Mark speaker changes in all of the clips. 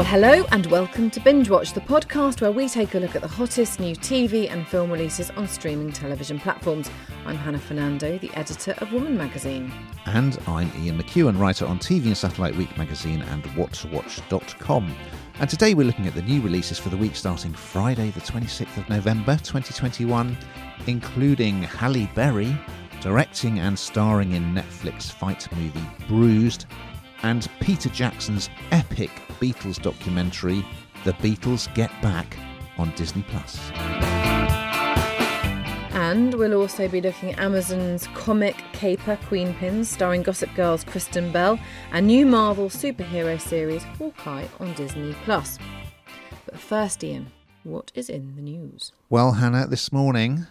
Speaker 1: Well, hello and welcome to Binge Watch, the podcast where we take a look at the hottest new TV and film releases on streaming television platforms. I'm Hannah Fernando, the editor of Woman magazine.
Speaker 2: And I'm Ian McEwan, writer on TV and Satellite Week magazine and WhatToWatch.com. And today we're looking at the new releases for the week starting Friday, the 26th of November 2021, including Halle Berry, directing and starring in Netflix fight movie Bruised, and Peter Jackson's epic Beatles documentary, The Beatles Get Back, on Disney Plus.
Speaker 1: And we'll also be looking at Amazon's comic caper Queenpins, starring Gossip Girl's Kristen Bell, and new Marvel superhero series Hawkeye on Disney Plus. But first, Ian, what is in the news?
Speaker 2: Well, Hannah, this morning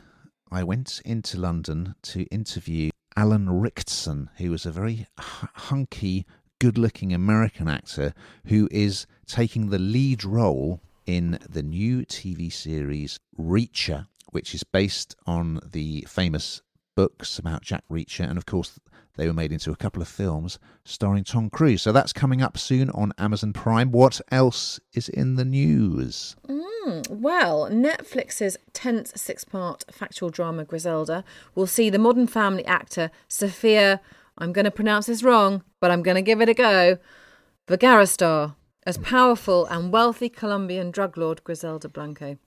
Speaker 2: I went into London to interview Alan Ritchson, who was a very hunky good looking American actor who is taking the lead role in the new TV series Reacher, which is based on the famous books about Jack Reacher. And of course, they were made into a couple of films starring Tom Cruise. So that's coming up soon on Amazon Prime. What else is in the news?
Speaker 1: Mm, well, Netflix's tense six part factual drama Griselda will see the modern family actor Sofia I'm going to pronounce this wrong, but I'm going to give it a go. Vergara star, as powerful and wealthy Colombian drug lord Griselda Blanco,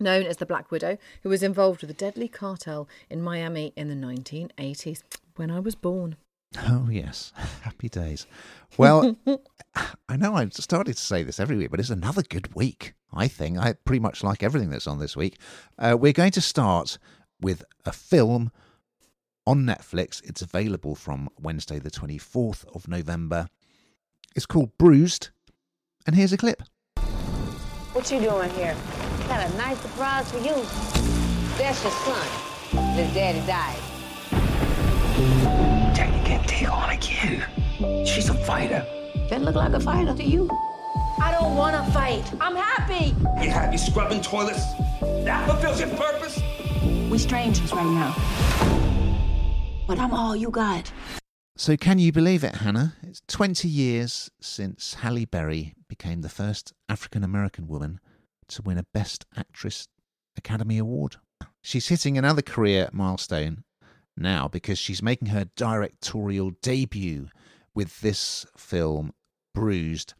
Speaker 1: known as the Black Widow, who was involved with a deadly cartel in Miami in the 1980s, when I was born.
Speaker 2: Oh, yes. Happy days. Well, I know I've started to say this every week, but it's another good week, I think. I pretty much like everything that's on this week. Uh, we're going to start with a film on Netflix. It's available from Wednesday, the 24th of November. It's called Bruised, and here's a clip.
Speaker 3: What you doing here? Got a nice surprise for you. That's your son. His daddy died.
Speaker 4: Jackie can't take on a kid. She's a fighter.
Speaker 3: Doesn't look like a fighter to you. I don't want to fight. I'm happy.
Speaker 4: You happy scrubbing toilets? That fulfills your purpose?
Speaker 3: We're strangers right now but I'm all you got.
Speaker 2: So, can you believe it, Hannah? It's 20 years since Halle Berry became the first African American woman to win a Best Actress Academy Award. She's hitting another career milestone now because she's making her directorial debut with this film, Bruised.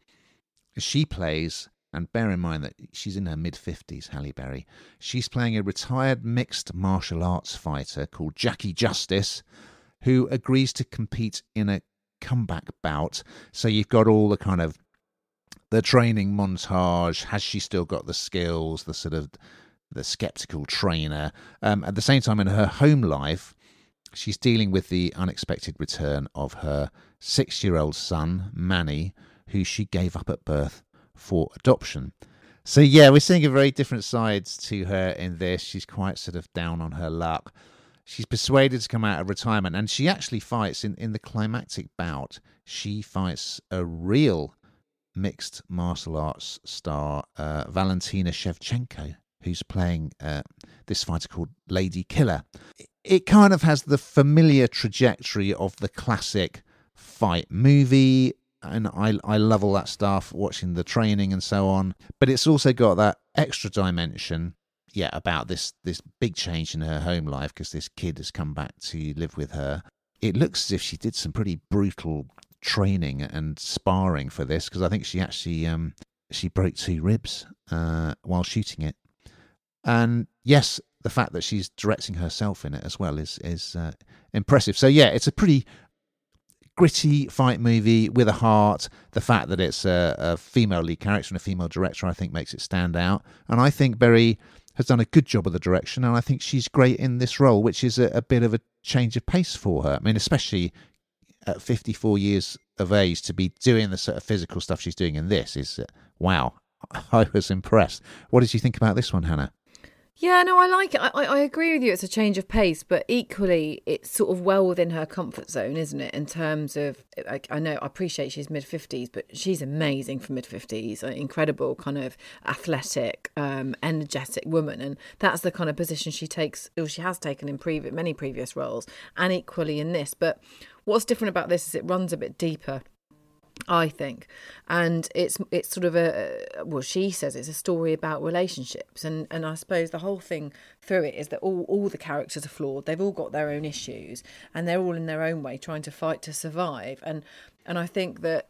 Speaker 2: She plays, and bear in mind that she's in her mid 50s, Halle Berry. She's playing a retired mixed martial arts fighter called Jackie Justice who agrees to compete in a comeback bout. So you've got all the kind of the training montage. Has she still got the skills? The sort of the skeptical trainer. Um, at the same time, in her home life, she's dealing with the unexpected return of her six-year-old son, Manny, who she gave up at birth for adoption. So yeah, we're seeing a very different sides to her in this. She's quite sort of down on her luck she's persuaded to come out of retirement and she actually fights in, in the climactic bout she fights a real mixed martial arts star uh, valentina shevchenko who's playing uh, this fighter called lady killer it kind of has the familiar trajectory of the classic fight movie and I, I love all that stuff watching the training and so on but it's also got that extra dimension yeah, about this this big change in her home life because this kid has come back to live with her. It looks as if she did some pretty brutal training and sparring for this because I think she actually um, she broke two ribs uh, while shooting it. And yes, the fact that she's directing herself in it as well is is uh, impressive. So yeah, it's a pretty gritty fight movie with a heart. The fact that it's a, a female lead character and a female director, I think, makes it stand out. And I think Berry has done a good job of the direction, and I think she's great in this role, which is a, a bit of a change of pace for her. I mean, especially at 54 years of age, to be doing the sort of physical stuff she's doing in this is uh, wow. I was impressed. What did you think about this one, Hannah?
Speaker 1: Yeah, no, I like it. I, I agree with you. It's a change of pace, but equally, it's sort of well within her comfort zone, isn't it? In terms of, I, I know, I appreciate she's mid 50s, but she's amazing for mid 50s. incredible, kind of athletic, um, energetic woman. And that's the kind of position she takes, or she has taken in previous, many previous roles, and equally in this. But what's different about this is it runs a bit deeper I think, and it's it's sort of a well, she says it's a story about relationships, and and I suppose the whole thing through it is that all all the characters are flawed. They've all got their own issues, and they're all in their own way trying to fight to survive. And and I think that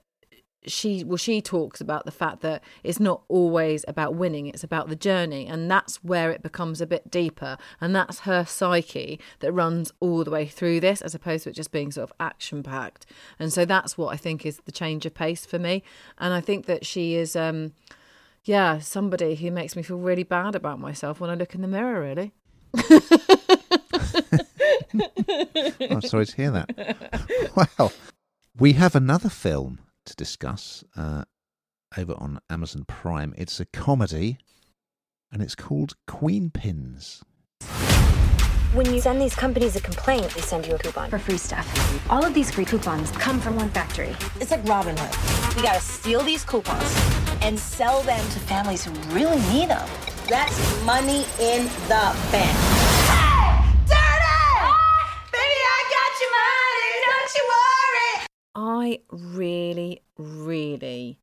Speaker 1: she well she talks about the fact that it's not always about winning it's about the journey. And that's where it becomes a bit deeper. And that's her psyche that runs all the way through this as opposed to it just being sort of action packed and so that's what i think is the change of pace for me. And i think that she is um yeah somebody who makes me feel really bad about myself when i look in the mirror really.
Speaker 2: I'm sorry to hear that. Well, we have another film to discuss uh, over on Amazon Prime. It's a comedy and it's called Queenpins.
Speaker 5: When you send these companies a complaint, they send you a coupon for free stuff. All of these free coupons come from one factory.
Speaker 6: It's like Robin Hood. We gotta steal these coupons and sell them to families who really need them. That's money in the bank.
Speaker 1: I really, really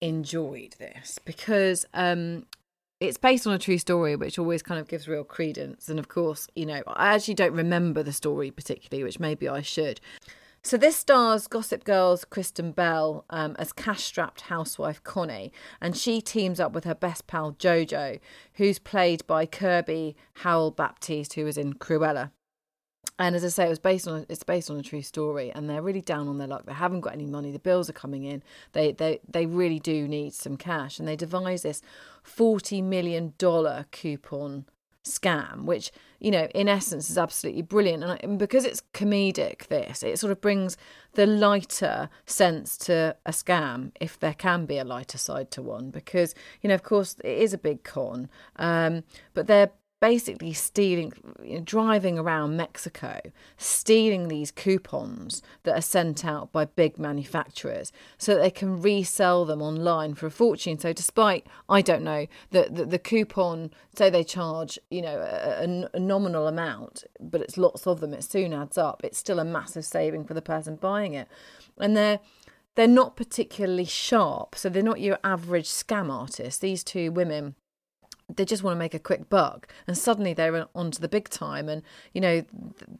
Speaker 1: enjoyed this because um, it's based on a true story, which always kind of gives real credence. And of course, you know, I actually don't remember the story particularly, which maybe I should. So this stars Gossip Girl's Kristen Bell um, as cash-strapped housewife Connie, and she teams up with her best pal Jojo, who's played by Kirby Howell Baptiste, who was in Cruella. And as I say, it was based on it's based on a true story, and they're really down on their luck. They haven't got any money. The bills are coming in. They they they really do need some cash, and they devise this forty million dollar coupon scam, which you know in essence is absolutely brilliant. And, I, and because it's comedic, this it sort of brings the lighter sense to a scam, if there can be a lighter side to one. Because you know, of course, it is a big con, um, but they're basically stealing, you know, driving around Mexico, stealing these coupons that are sent out by big manufacturers so that they can resell them online for a fortune. So, despite, I don't know, the, the, the coupon, say they charge, you know, a, a nominal amount, but it's lots of them, it soon adds up. It's still a massive saving for the person buying it. And they're they're not particularly sharp, so they're not your average scam artist. These two women they just want to make a quick buck and suddenly they're on to the big time and you know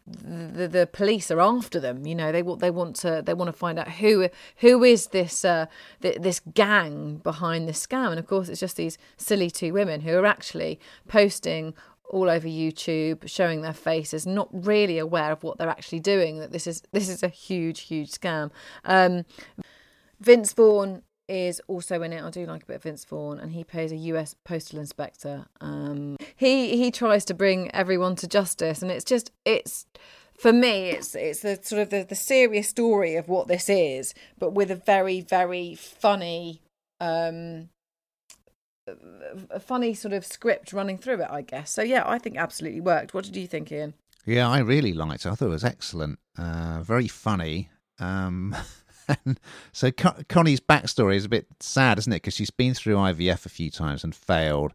Speaker 1: the, the, the police are after them you know they want they want to they want to find out who who is this uh this gang behind this scam. And of course it's just these silly two women who are actually posting all over YouTube showing their faces not really aware of what they're actually doing that this is this is a huge huge scam. Um Vince Vaughn is also in it. I do like a bit of Vince Vaughn, and he plays a U.S. postal inspector. Um, he he tries to bring everyone to justice, and it's just it's for me it's it's the sort of the, the serious story of what this is, but with a very very funny. Um, a funny sort of script running through it, I guess. So yeah, I think absolutely worked. What did you think, Ian?
Speaker 2: Yeah, I really liked it. I thought it was excellent. Uh, very funny. Um, so Con- Connie's backstory is a bit sad, isn't it? Because she's been through IVF a few times and failed.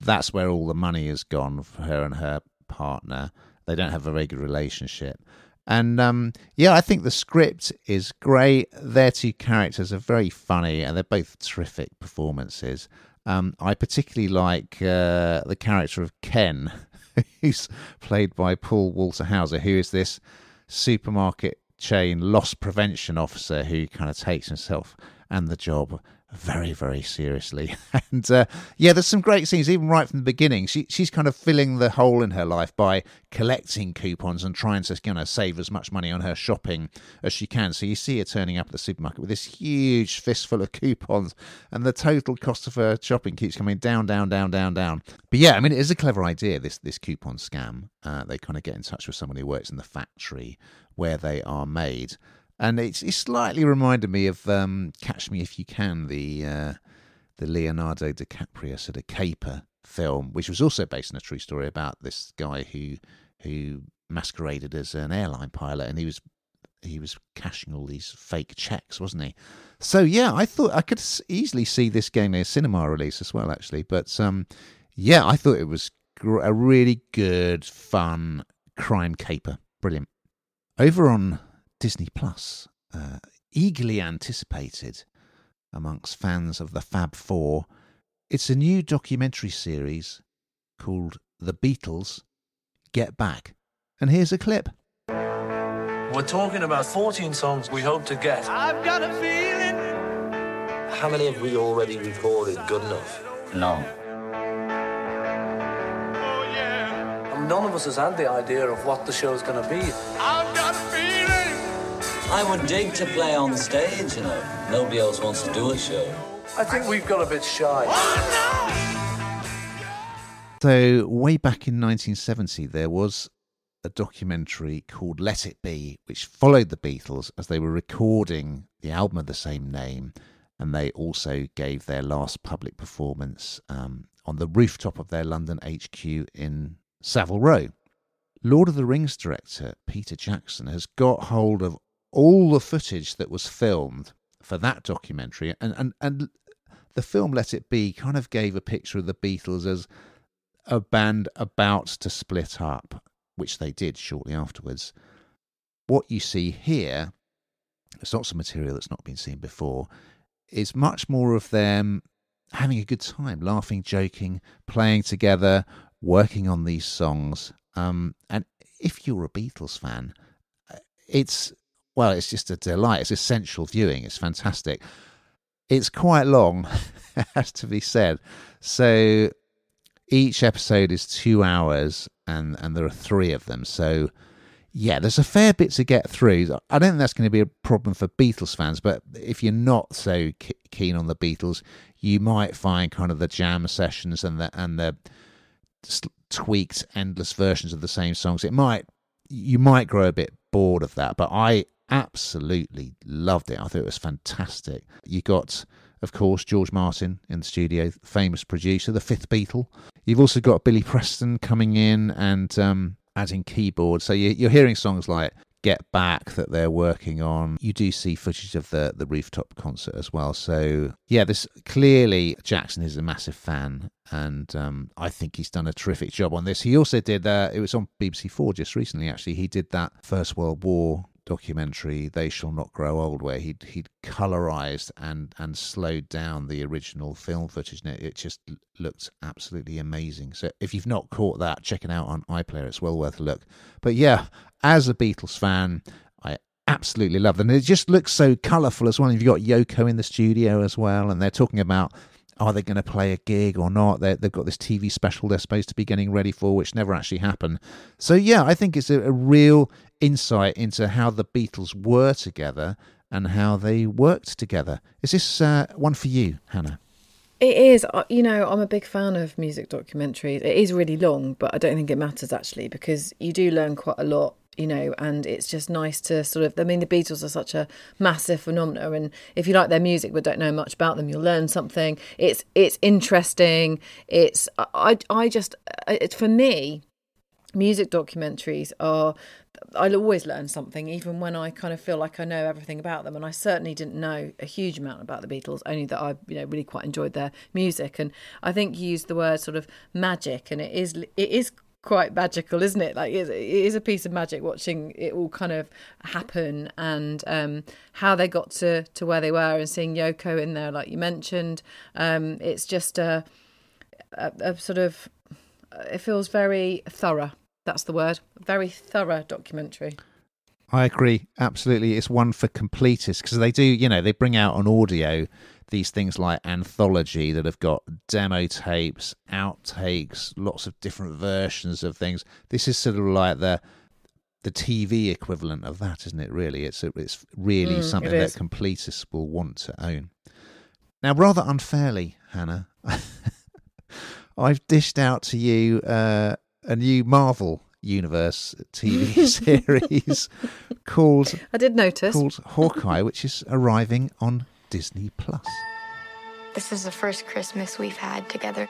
Speaker 2: That's where all the money has gone for her and her partner. They don't have a very good relationship. And um, yeah, I think the script is great. Their two characters are very funny, and they're both terrific performances. Um, I particularly like uh, the character of Ken, who's played by Paul Walter Hauser, who is this supermarket chain loss prevention officer who kind of takes himself and the job very very seriously. And uh, yeah there's some great scenes even right from the beginning. She she's kind of filling the hole in her life by collecting coupons and trying to you know save as much money on her shopping as she can. So you see her turning up at the supermarket with this huge fistful of coupons and the total cost of her shopping keeps coming down down down down down. But yeah i mean it is a clever idea this this coupon scam. Uh, they kind of get in touch with someone who works in the factory where they are made and it's, it slightly reminded me of um, Catch Me If You Can, the uh, the Leonardo DiCaprio sort of caper film, which was also based on a true story about this guy who who masqueraded as an airline pilot, and he was he was cashing all these fake checks, wasn't he? So yeah, I thought I could easily see this getting a cinema release as well, actually. But um, yeah, I thought it was a really good, fun crime caper, brilliant. Over on Disney Plus, uh, eagerly anticipated amongst fans of the Fab Four. It's a new documentary series called The Beatles Get Back. And here's a clip.
Speaker 7: We're talking about 14 songs we hope to get. I've got a feeling.
Speaker 8: How many have we already recorded good enough?
Speaker 9: None.
Speaker 7: And none of us has had the idea of what the show's going to be.
Speaker 4: I've got a feeling.
Speaker 9: I would dig to play on stage, you know. Nobody else wants to do a show.
Speaker 7: I think we've got a bit shy.
Speaker 2: So, way back in 1970, there was a documentary called Let It Be, which followed the Beatles as they were recording the album of the same name. And they also gave their last public performance um, on the rooftop of their London HQ in Savile Row. Lord of the Rings director Peter Jackson has got hold of all the footage that was filmed for that documentary, and, and, and the film Let It Be kind of gave a picture of the Beatles as a band about to split up, which they did shortly afterwards. What you see here, it's lots of material that's not been seen before, is much more of them having a good time, laughing, joking, playing together, working on these songs. Um, and if you're a Beatles fan, it's well, it's just a delight. It's essential viewing. It's fantastic. It's quite long, has to be said. So each episode is two hours, and and there are three of them. So yeah, there's a fair bit to get through. I don't think that's going to be a problem for Beatles fans, but if you're not so keen on the Beatles, you might find kind of the jam sessions and the and the tweaked endless versions of the same songs. It might you might grow a bit bored of that, but I absolutely loved it. I thought it was fantastic. You got, of course, George Martin in the studio, famous producer, the fifth Beatle. You've also got Billy Preston coming in and um, adding keyboards. So you, are hearing songs like Get Back that they're working on. You do see footage of the, the rooftop concert as well. So, yeah, this clearly Jackson is a massive fan, and um, I think he's done a terrific job on this. He also did, uh, it was on BBC Four just recently, actually. He did that First World War documentary "They Shall Not Grow Old," where he'd he'd colorized and and slowed down the original film footage, and it, it just looked absolutely amazing. So if you've not caught that, check it out on iPlayer. It's well worth a look. But yeah, as a Beatles fan, I absolutely love them. And it just looks so colourful as well. You've got Yoko in the studio as well, and they're talking about are they going to play a gig or not? they have got this TV special they're supposed to be getting ready for, which never actually happened. So, yeah, I think it's a, a real insight into how the Beatles were together and how they worked together. Is this uh, one for you, Hannah?
Speaker 1: It is. Uh, you know, I'm a big fan of music documentaries. It is really long, but I don't think it matters actually because you do learn quite a lot you know, and it's just nice to sort of. I mean, the Beatles are such a massive phenomenon, and if you like their music but don't know much about them, you'll learn something. It's it's interesting. It's I I just uh, it's for me, music documentaries are. I'll always learn something, even when I kind of feel like I know everything about them. And I certainly didn't know a huge amount about the Beatles, only that I, you know, really quite enjoyed their music. And I think you used the word sort of magic, and it is it is quite magical, isn't it? Like it is a piece of magic watching it all kind of happen and um, how they got to to where they were and seeing Yoko in there, like you mentioned. Um, it's just a, a, a sort of it feels very thorough. That's the word. Very thorough documentary.
Speaker 2: I agree. Absolutely. It's one for completists because they do, you know, they bring out on audio these things like anthology that have got demo tapes, outtakes, lots of different versions of things. This is sort of like the the TV equivalent of that, isn't it? Really, it's a, it's really mm, something that completists will want to own. Now, rather unfairly, Hannah, I've dished out to you uh, a new Marvel Universe TV series called
Speaker 1: I did notice
Speaker 2: called Hawkeye, which is arriving on Disney Plus.
Speaker 5: This is the first Christmas we've had together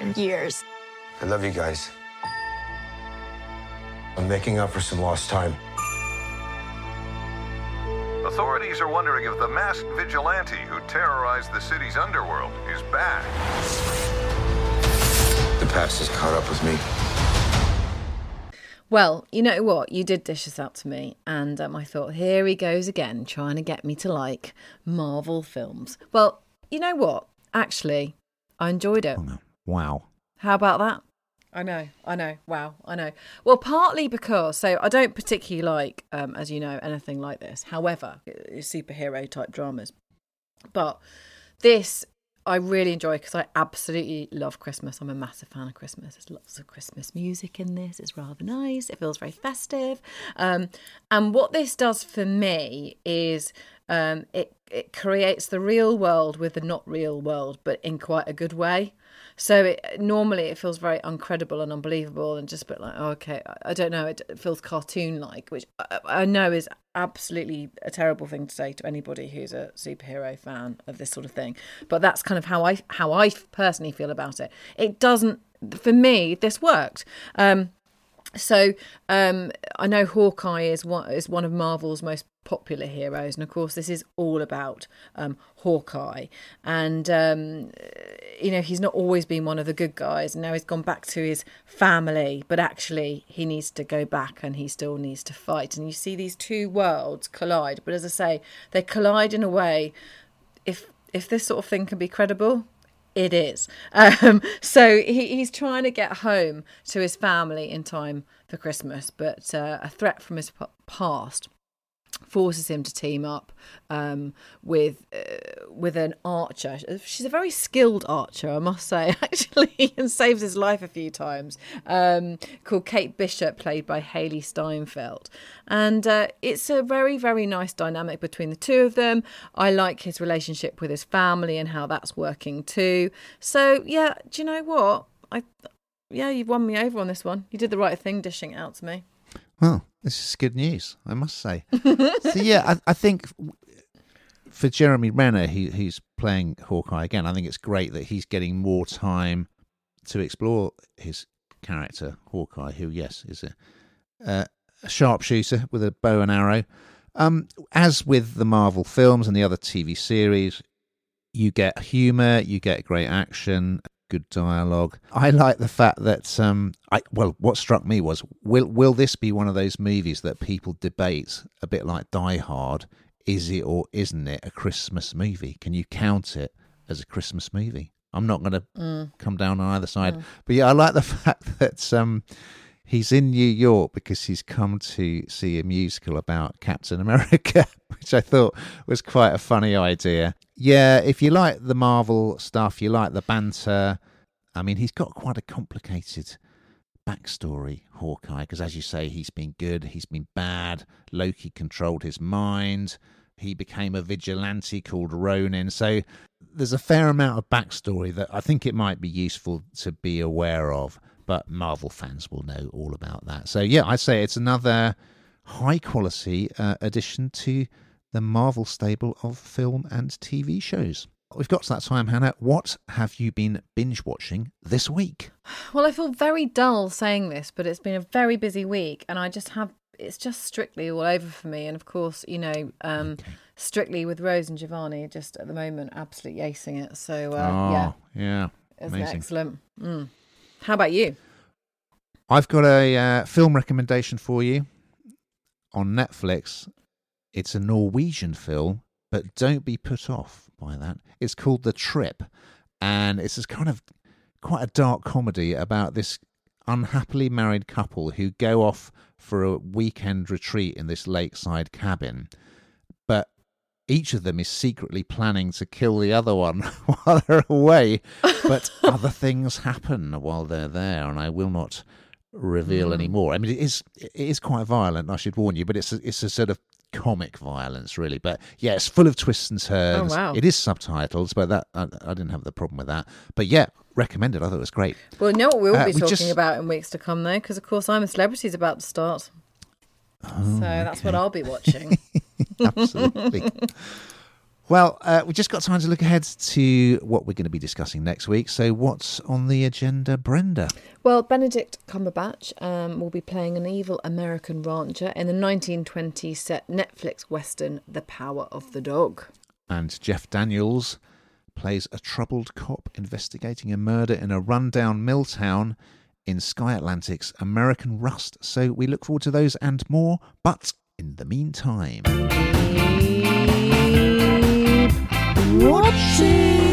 Speaker 5: in years.
Speaker 10: I love you guys. I'm making up for some lost time.
Speaker 11: Authorities are wondering if the masked vigilante who terrorized the city's underworld is back.
Speaker 10: The past has caught up with me.
Speaker 1: Well, you know what? You did dish this out to me, and um, I thought, here he goes again, trying to get me to like Marvel films. Well, you know what? Actually, I enjoyed it.
Speaker 2: Wow.
Speaker 1: How about that? I know, I know. Wow, I know. Well, partly because, so I don't particularly like, um, as you know, anything like this. However, superhero type dramas. But this I really enjoy because I absolutely love Christmas. I'm a massive fan of Christmas. There's lots of Christmas music in this. It's rather nice. It feels very festive. Um, and what this does for me is um, it it creates the real world with the not real world, but in quite a good way. So it, normally it feels very uncredible and unbelievable and just a bit like, oh, okay, I, don't know, it, it feels cartoon like, which I, I, know is absolutely a terrible thing to say to anybody who's a superhero fan of this sort of thing. But that's kind of how I how I personally feel about it. It doesn't, for me, this worked. Um, so um, I know Hawkeye is one is one of Marvel's most popular heroes, and of course this is all about um, Hawkeye. And um, you know he's not always been one of the good guys, and now he's gone back to his family, but actually he needs to go back and he still needs to fight. And you see these two worlds collide, but as I say, they collide in a way. If if this sort of thing can be credible, it is. Um, so he, he's trying to get home to his family in time for Christmas, but uh, a threat from his past forces him to team up um, with uh, with an archer. She's a very skilled archer, I must say, actually, and saves his life a few times. Um, called Kate Bishop, played by Hailee Steinfeld, and uh, it's a very very nice dynamic between the two of them. I like his relationship with his family and how that's working too. So yeah, do you know what I? Yeah, you've won me over on this one. You did the right thing dishing it out to me.
Speaker 2: Well, this is good news, I must say. so yeah, I, I, think for Jeremy Renner, he, who's playing Hawkeye again, I think it's great that he's getting more time to explore his character, Hawkeye, who yes is a, uh, a sharpshooter with a bow and arrow. Um, as with the Marvel films and the other TV series, you get humour, you get great action, good dialogue. I like the fact that um, I well, what struck me was will will this be one of those movies that people debate a bit like Die Hard? Is it or isn't it a Christmas movie? Can you count it as a Christmas movie? I'm not going to mm. come down on either side, mm. but yeah, I like the fact that um, he's in New York because he's come to see a musical about Captain America, which I thought was quite a funny idea. Yeah, if you like the Marvel stuff, you like the banter. I mean, he's got quite a complicated backstory, Hawkeye, because as you say, he's been good, he's been bad. Loki controlled his mind. He became a vigilante called Ronin. So there's a fair amount of backstory that I think it might be useful to be aware of but Marvel fans will know all about that. So yeah, I'd say it's another high quality uh, addition to the Marvel stable of film and TV shows. We've got to that time, Hannah. What have you been binge watching this week?
Speaker 1: Well, I feel very dull saying this, but it's been a very busy week, and I just have it's just strictly all over for me. And of course, you know, um, strictly with Rose and Giovanni, just at the moment, absolutely acing it. So uh,
Speaker 2: oh,
Speaker 1: yeah,
Speaker 2: yeah,
Speaker 1: it's excellent. Mm. How about you?
Speaker 2: I've got a uh, film recommendation for you on Netflix. It's a Norwegian film, but don't be put off by that. It's called The Trip, and it's this kind of quite a dark comedy about this unhappily married couple who go off for a weekend retreat in this lakeside cabin. But each of them is secretly planning to kill the other one while they're away. But other things happen while they're there, and I will not reveal mm. anymore. I mean, it is it is quite violent. I should warn you, but it's a, it's a sort of comic violence, really. But yeah, it's full of twists and turns.
Speaker 1: Oh, wow.
Speaker 2: It is subtitles, but that I, I, didn't have the problem with that. But yeah, recommended. I thought it was great.
Speaker 1: Well, you know what we'll uh, be talking just... about in weeks to come, though, because of course I'm a celebrity is about to start. Oh, so that's okay. what I'll be watching.
Speaker 2: Absolutely. Well, uh, we've just got time to look ahead to what we're going to be discussing next week. So, what's on the agenda, Brenda?
Speaker 1: Well, Benedict Cumberbatch um, will be playing an evil American rancher in the 1920 set Netflix western The Power of the Dog.
Speaker 2: And Jeff Daniels plays a troubled cop investigating a murder in a rundown mill town in Sky Atlantic's American Rust. So we look forward to those and more. But in the meantime watching.